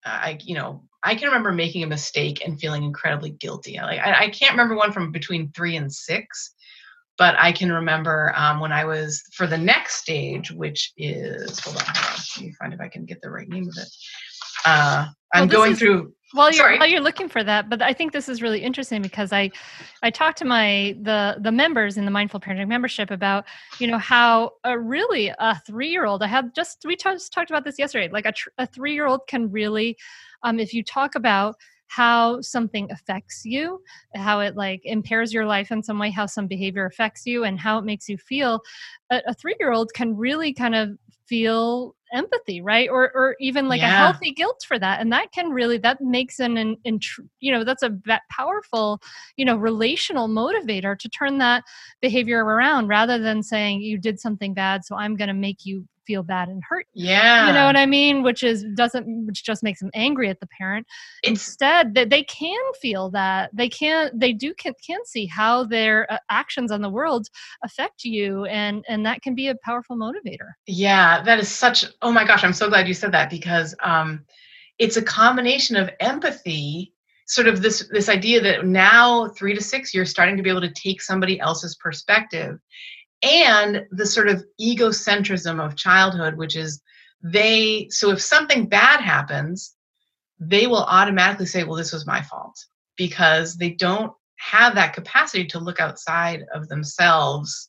i you know i can remember making a mistake and feeling incredibly guilty. Like i, I can't remember one from between three and six but I can remember um, when I was for the next stage, which is hold on, hold on, let me find if I can get the right name of it. Uh, I'm Well, going is- through. while you're while you're looking for that but i think this is really interesting because i i talked to my the the members in the mindful parenting membership about you know how a really a three year old i had just we just talked about this yesterday like a, tr- a three year old can really um, if you talk about how something affects you how it like impairs your life in some way how some behavior affects you and how it makes you feel a, a three year old can really kind of feel empathy right? Or or even like a healthy guilt for that and that can really that makes an, an, intr you know that's a that powerful you know relational motivator to turn that behavior around rather than saying you did something bad so i'm going to make you feel bad and hurt Yeah, you know what i mean? Which is doesn't which just makes them angry at the parent. It's instead that they can feel that they can they do can, can see how their uh, actions on the world affect you and and that can be a powerful motivator. Yeah, that is such. Oh my gosh, I'm so glad you said that because um, it's a combination of empathy, sort of this this idea that now three to six, you're starting to be able to take somebody else's perspective, and the sort of egocentrism of childhood, which is they. So if something bad happens, they will automatically say, "Well, this was my fault," because they don't have that capacity to look outside of themselves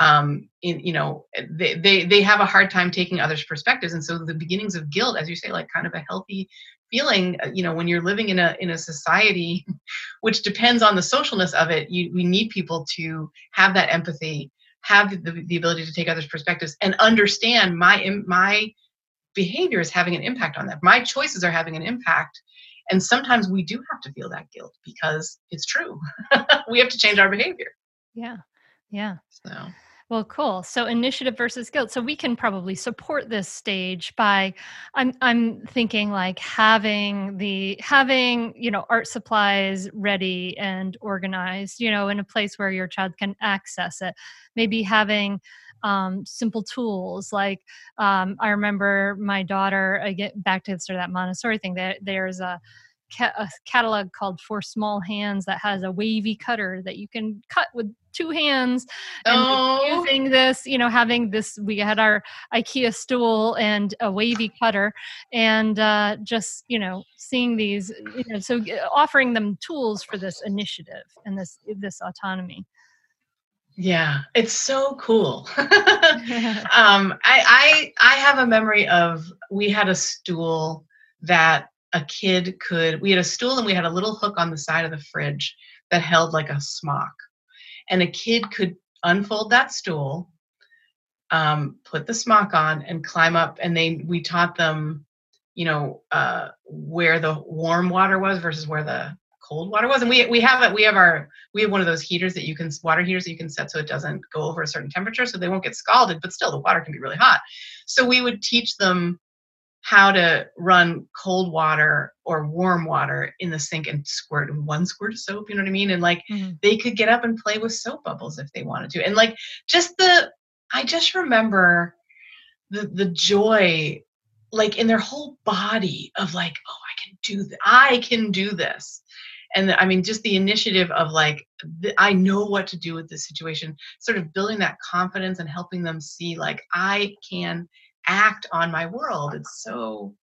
um in you know they, they they have a hard time taking others perspectives and so the beginnings of guilt as you say like kind of a healthy feeling uh, you know when you're living in a in a society which depends on the socialness of it you we need people to have that empathy have the, the ability to take others perspectives and understand my my behavior is having an impact on that my choices are having an impact. And sometimes we do have to feel that guilt because it's true. We have to change our behavior. Yeah. Yeah. So Well, cool. So initiative versus guilt. So we can probably support this stage by I'm I'm thinking like having the having, you know, art supplies ready and organized, you know, in a place where your child can access it. Maybe having um, simple tools like um, I remember my daughter. I get back to sort of that Montessori thing. That there's a, ca- a catalog called For Small Hands that has a wavy cutter that you can cut with two hands and Oh. using this you know having this we had our ikea stool and a wavy cutter and uh, just you know seeing these you know so offering them tools for this initiative and this this autonomy Yeah, it's so cool. um, I, I I have a memory of we had a stool that a kid could. We had a stool and we had a little hook on the side of the fridge that held like a smock, and a kid could unfold that stool, um, put the smock on, and climb up. And they we taught them, you know, uh, where the warm water was versus where the cold water was. And we we have it. We have our we have one of those heaters that you can water heaters that you can set so it doesn't go over a certain temperature so they won't get scalded but still the water can be really hot so we would teach them how to run cold water or warm water in the sink and squirt one squirt of soap you know what i mean? And like Mhm. they could get up and play with soap bubbles if they wanted to. And like just the i just remember the the joy like in their whole body of like oh i can do this i can do this. And the- i mean just the initiative of like th- i know what to do with this situation sort of building that confidence and helping them see like i can act on my world. It's so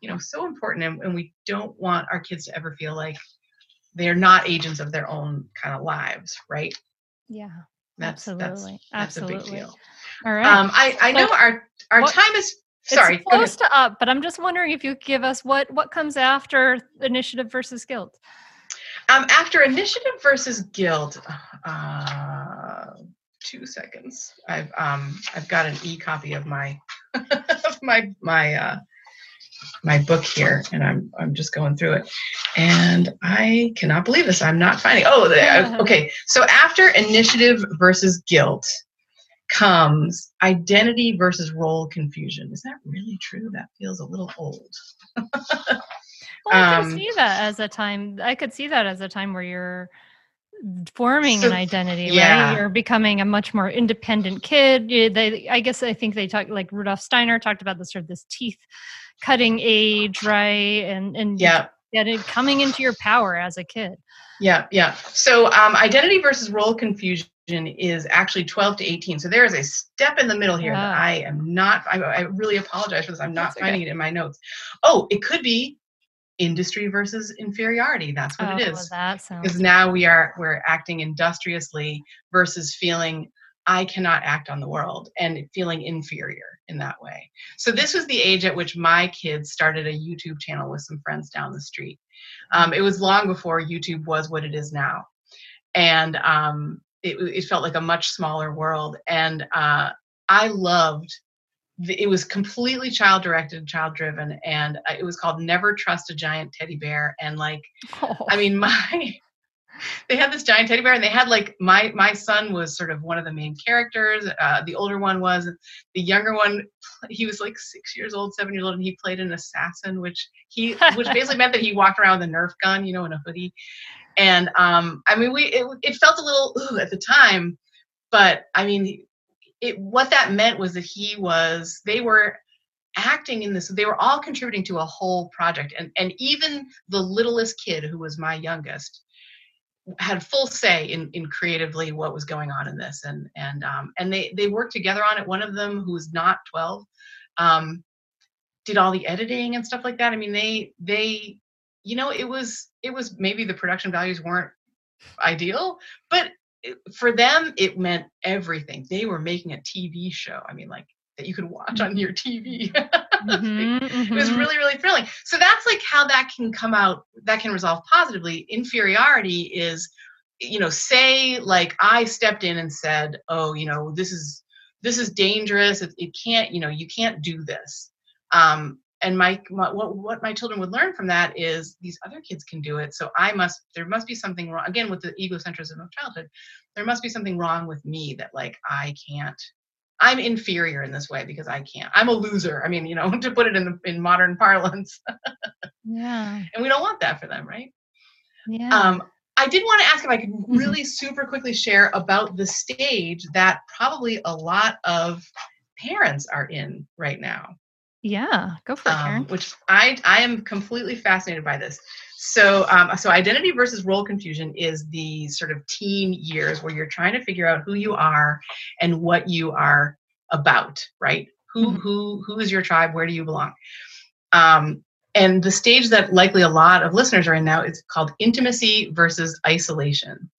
you know so important and, and we don't want our kids to ever feel like they're not agents of their own kind of lives right? Yeah that's absolutely that's, that's a big deal. All right. Um i i know our our what- time is sorry it's close to up but i'm just wondering if you give us what what comes after initiative versus guilt? Um, after initiative versus guilt, uh, two seconds. I've um, I've got an e copy of my of my my uh, my book here, and I'm I'm just going through it, and I cannot believe this. I'm not finding. Oh, okay. So after initiative versus guilt, comes identity versus role confusion. Is that really true? That feels a little old. well, I could Um, see that as a time. I could see that as a time where you're forming an identity, yeah. right? You're becoming a much more independent kid. They, I guess, I think they talk like Rudolf Steiner talked about this sort of this teeth cutting age, right? And and Yeah. getting coming into your power as a kid. Yeah, yeah. So um, identity versus role confusion is actually 12 to 18. So there is a step in the middle here that. I am not, I, I really apologize for this. I'm not That's okay. finding it in my notes. Oh, it could be industry versus inferiority. That's what oh, it is. Because now we are, we're acting industriously versus feeling I cannot act on the world and feeling inferior in that way. So this was the age at which my kids started a YouTube channel with some friends down the street. Um, it was long before YouTube was what it is now, and um, it, it felt like a much smaller world. And uh, I loved. It was completely child directed, and child driven, and uh, it was called "Never Trust a Giant Teddy Bear." And like, Oh, I mean, my they had this giant teddy bear, and they had like my my son was sort of one of the main characters. Uh, the older one was the younger one. He was like six years old, seven years old, and he played an assassin, which he which basically meant that he walked around with a Nerf gun, you know, in a hoodie. And um, I mean, we it, it felt a little ooh, at the time, but I mean, it what that meant was that he was they were acting in this they were all contributing to a whole project. And and even the littlest kid who was my youngest had full say in in creatively what was going on in this. And and um and they they worked together on it. One of them who was not 12 um did all the editing and stuff like that. I mean they they you know it was it was maybe the production values weren't ideal but for them it meant everything. They were making a tv show i mean like that you could watch on your tv Mhm, it was mhm. really really thrilling. So that's like how that can come out that can resolve positively. Inferiority is you know say like i stepped in and said oh you know this is this is dangerous. It, it can't you know you can't do this. Um and my, my what, what my children would learn from that is these other kids can do it. So i must there must be something wrong again with the egocentrism of childhood there must be something wrong with me that like i can't i'm inferior in this way because i can't. I'm a loser i mean you know to put it in the, in modern parlance. Yeah. and we don't want that for them right? Yeah. um, I did want to ask if I could really super quickly share about the stage that probably a lot of parents are in right now, yeah. Go for it, Karen. um, which I I am completely fascinated by this. So um, so identity versus role confusion is the sort of teen years where you're trying to figure out who you are and what you are about, right? Who Mhm. who who is your tribe? Where do you belong? Um, and the stage that likely a lot of listeners are in now is called intimacy versus isolation.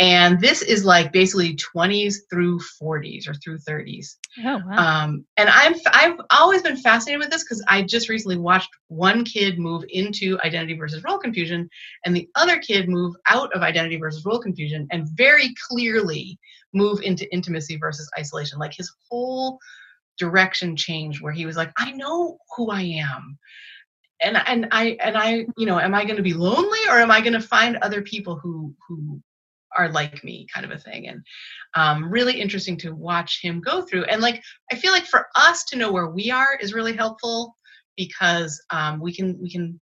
And this is like basically 20s through 40s or through 30s. oh wow. Um, and I'm I've always been fascinated with this because I just recently watched one kid move into identity versus role confusion, and the other kid move out of identity versus role confusion, and very clearly move into intimacy versus isolation. Like his whole direction changed, where he was like, "I know who I am." And, and I and I you know am I going to be lonely or am I going to find other people who who are like me kind of a thing and um, really interesting to watch him go through and like i feel like for us to know where we are is really helpful because um, we can we can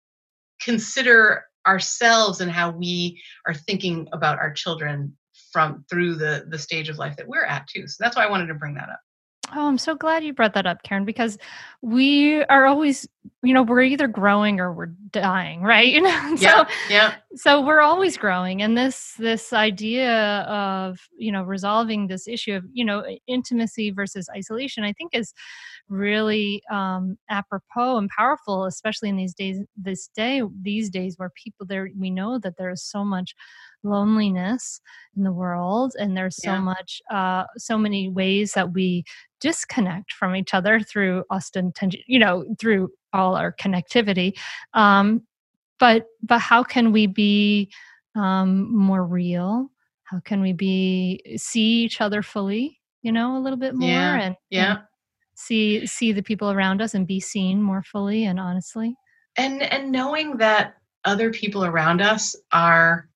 consider ourselves and how we are thinking about our children from through the the stage of life that we're at too so that's why i wanted to bring that up Oh, I'm so glad you brought that up, Karen, because we are always, you know, we're either growing or we're dying, right? You know, yeah so yeah so we're always growing, and this this idea of you know resolving this issue of you know intimacy versus isolation, I think is really um, apropos and powerful, especially in these days, this day, these days where people there, we know that there is so much loneliness in the world, and there's so Yeah. much, uh, so many ways that we disconnect from each other through ostentation, you know, through all our connectivity. Um, but but how can we be um, more real? How can we be see each other fully? You know, a little bit more Yeah, and yeah and see see the people around us and be seen more fully and honestly. and and knowing that other people around us are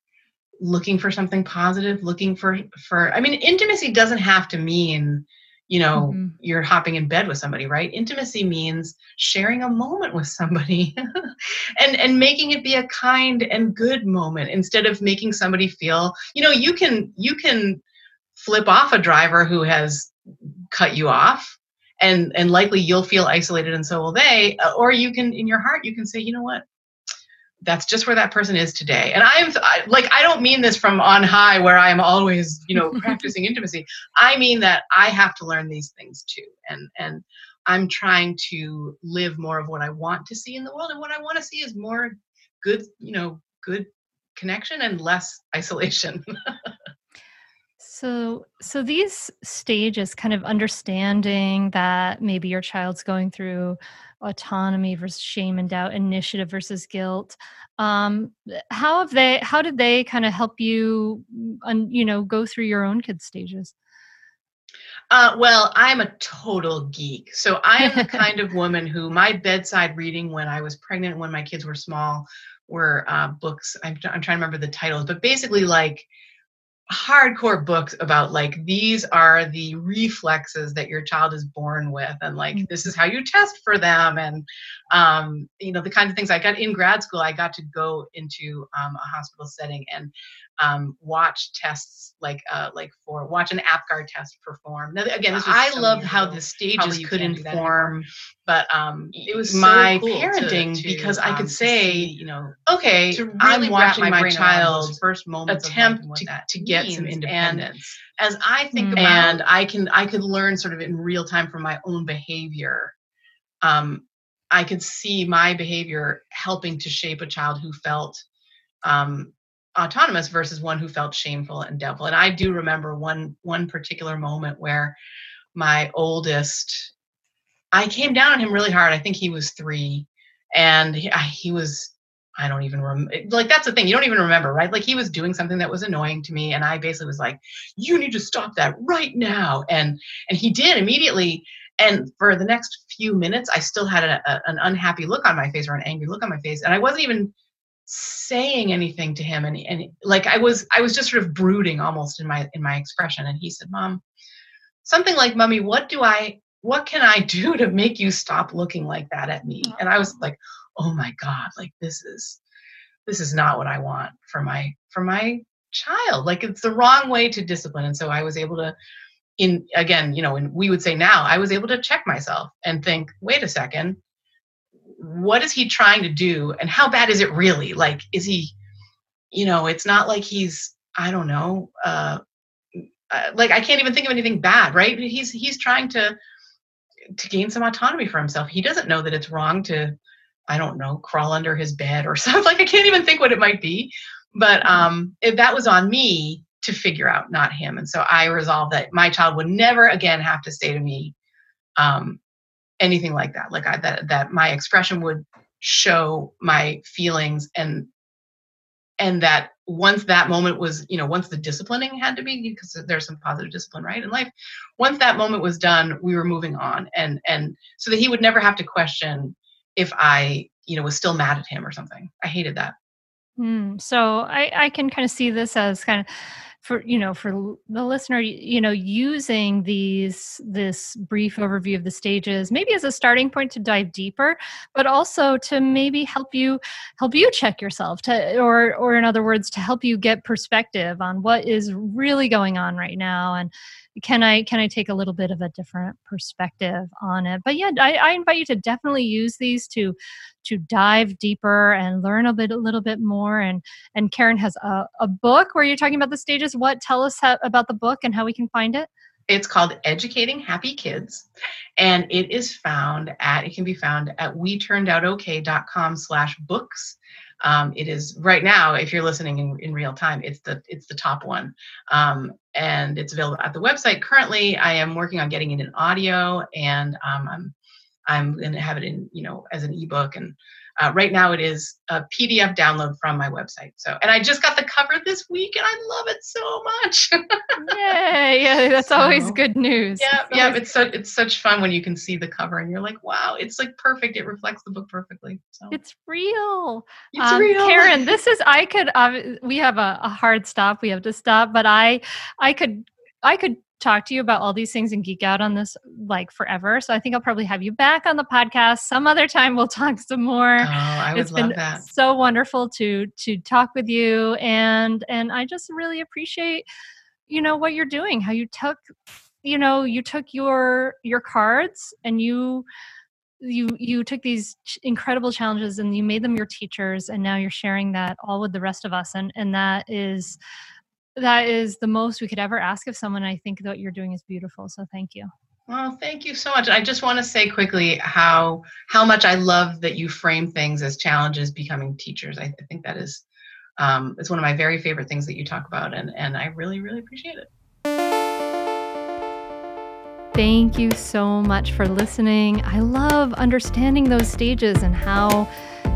looking for something positive looking for for i mean intimacy doesn't have to mean you know Mhm. you're hopping in bed with somebody right intimacy means sharing a moment with somebody and and making it be a kind and good moment instead of making somebody feel you know you can you can flip off a driver who has cut you off and and likely you'll feel isolated and so will they uh, or you can in your heart you can say you know what that's just where that person is today. And i'm I, like i don't mean this from on high where i'm always you know practicing intimacy. I mean that i have to learn these things too. And and i'm trying to live more of what i want to see in the world. And what i want to see is more good you know good connection and less isolation. So, so these stages, kind of understanding that maybe your child's going through autonomy versus shame and doubt, initiative versus guilt. Um, how have they? How did they kind of help you, mm, un, you know, go through your own kids' stages? Uh, well, I'm a total geek. So I am the kind of woman who my bedside reading when I was pregnant, when my kids were small, were uh, books. I'm, I'm trying to remember the titles, but basically like hardcore books about like these are the reflexes that your child is born with and like this is how you test for them and um, you know the kinds of things i got in grad school i got to go into um, a hospital setting and um, watch tests like uh, like for watch an apgar test perform now again i so years how the stages could can't do that inform but um It was so my cool parenting to, because i um, could say see, you know, okay to really i'm watching my my, child first moment attempt to, to get some means. And independence as i think Mm. about and i can i could learn sort of in real time from my own behavior um i could see my behavior helping to shape a child who felt um autonomous versus one who felt shameful and doubtful and i do remember one one particular moment where my oldest i came down on him really hard. I think he was three and he, he was i don't even remember like that's the thing. You don't even remember right? Like he was doing something that was annoying to me and i basically was like you need to stop that right now. And and he did immediately. And for the next few minutes i still had a, a- an unhappy look on my face or an angry look on my face. And i wasn't even saying anything to him. And, and like i was i was just sort of brooding almost in my in my expression. And he said mom something like mummy what do i what can i do to make you stop looking like that at me and i was like oh my god like this is this is not what i want for my for my child. Like it's the wrong way to discipline. And so i was able to in again you know and we would say now i was able to check myself and think wait a second what is he trying to do? And how bad is it really? Like is he you know it's not like he's i don't know uh, uh like i can't even think of anything bad right? He's he's trying to to gain some autonomy for himself. He doesn't know that it's wrong to i don't know crawl under his bed or something. Like i can't even think what it might be. But um if that was on me to figure out not him. And so i resolved that my child would never again have to say to me um anything like that. Like I, that that my expression would show my feelings and and that once that moment was you know once the disciplining had to be because there's some positive discipline right in life. Once that moment was done we were moving on and and so that he would never have to question if i you know was still mad at him or something. I hated that. Mm, so I, I can kind of see this as kind of for you know for the listener you know using these this brief overview of the stages maybe as a starting point to dive deeper but also to maybe help you help you check yourself to or or in other words to help you get perspective on what is really going on right now and can i can i take a little bit of a different perspective on it? But yeah i, I invite you to definitely use these to to dive deeper and learn a bit a little bit more. And and karen has a, a book where you're talking about the stages. What tell us how, about the book and how we can find it? It's called educating happy kids. And it is found at it can be found at we turned out okay.com slash books um, it is right now if you're listening in, in real time it's the it's the top one. Um, and it's available at the website. Currently i am working on getting it in audio and um, i'm i'm going to have it in you know as an ebook and uh, right now it is a pdf download from my website. So and i just got the cover this week and i love it so much. Yay. Yeah that's always good news. yeah It's yeah it's so it's such fun when you can see the cover and you're like wow it's like perfect. It reflects the book perfectly. So. It's real. It's Um, real. Karen, this is I could uh, we have a, a hard stop. We have to stop, but I I could I could talk to you about all these things and geek out on this like forever. So I think I'll probably have you back on the podcast some other time. We'll talk some more. Oh, I would it's love been that. so wonderful to to talk with you and and I just really appreciate you know what you're doing, how you took you know, you took your your cards and you you you took these incredible challenges and you made them your teachers and now you're sharing that all with the rest of us and and that is that is the most we could ever ask of someone i think that what you're doing is beautiful so thank you Well, thank you so much. I just want to say quickly how how much I love that you frame things as challenges becoming teachers. I, I think that is um, it's one of my very favorite things that you talk about, and and I really really appreciate it. Thank you so much for listening. I love understanding those stages and how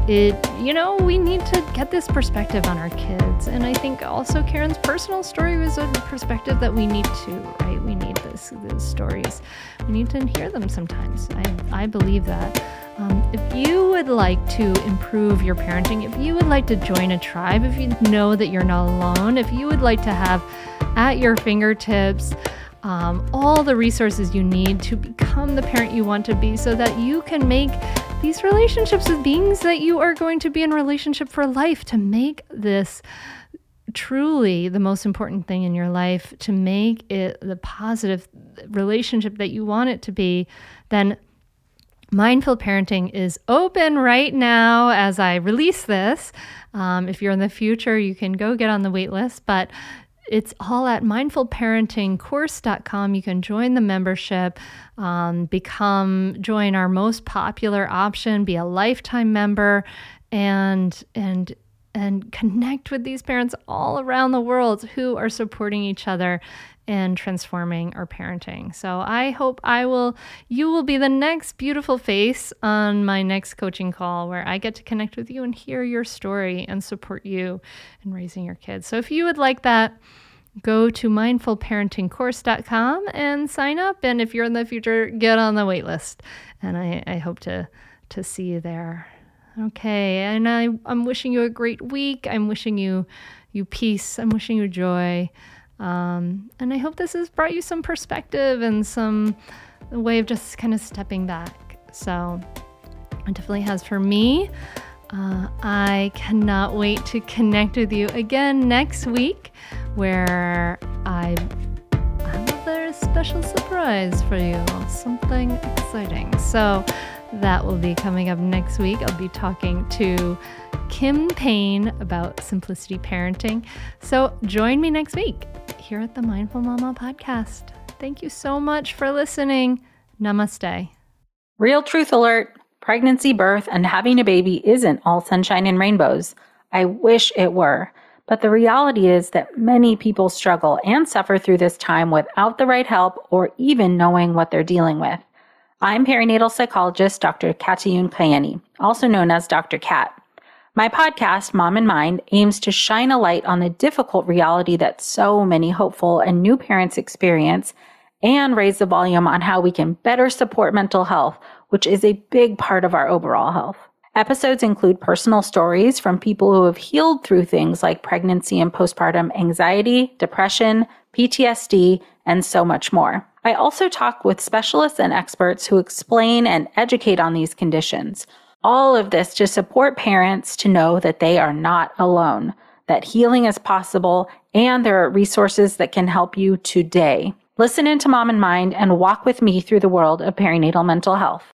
it, you know, we need to get this perspective on our kids. And I think also Karen's personal story was a perspective that we need to, right? We need this, these stories. We need to hear them sometimes. I, I believe that. Um, if you would like to improve your parenting, if you would like to join a tribe, if you know that you're not alone, if you would like to have at your fingertips, um, all the resources you need to become the parent you want to be so that you can make these relationships with beings that you are going to be in relationship for life to make this truly the most important thing in your life to make it the positive relationship that you want it to be then Mindful Parenting is open right now as I release this. Um, if you're in the future, you can go get on the wait list, but it's all at mindfulparentingcourse.com. You can join the membership, um, become join our most popular option, be a lifetime member, and and and connect with these parents all around the world who are supporting each other and transforming our parenting. So I hope I will you will be the next beautiful face on my next coaching call where I get to connect with you and hear your story and support you in raising your kids. So if you would like that, go to mindfulparentingcourse.com and sign up and if you're in the future, get on the wait list. And I, I hope to to see you there. Okay, and I, I'm wishing you a great week. I'm wishing you you peace. I'm wishing you joy. Um, and I hope this has brought you some perspective and some way of just kind of stepping back. So it definitely has for me. Uh, I cannot wait to connect with you again next week, where I have a very special surprise for you, something exciting. So that will be coming up next week. I'll be talking to Kim Payne about simplicity parenting. So join me next week here at the Mindful Mama podcast. Thank you so much for listening. Namaste. Real truth alert pregnancy, birth, and having a baby isn't all sunshine and rainbows. I wish it were. But the reality is that many people struggle and suffer through this time without the right help or even knowing what they're dealing with. I'm perinatal psychologist Dr. Katayune Kaeni, also known as Dr. Kat. My podcast, Mom and Mind, aims to shine a light on the difficult reality that so many hopeful and new parents experience and raise the volume on how we can better support mental health, which is a big part of our overall health. Episodes include personal stories from people who have healed through things like pregnancy and postpartum anxiety, depression, PTSD, and so much more. I also talk with specialists and experts who explain and educate on these conditions. All of this to support parents to know that they are not alone, that healing is possible, and there are resources that can help you today. Listen into Mom and Mind and walk with me through the world of perinatal mental health.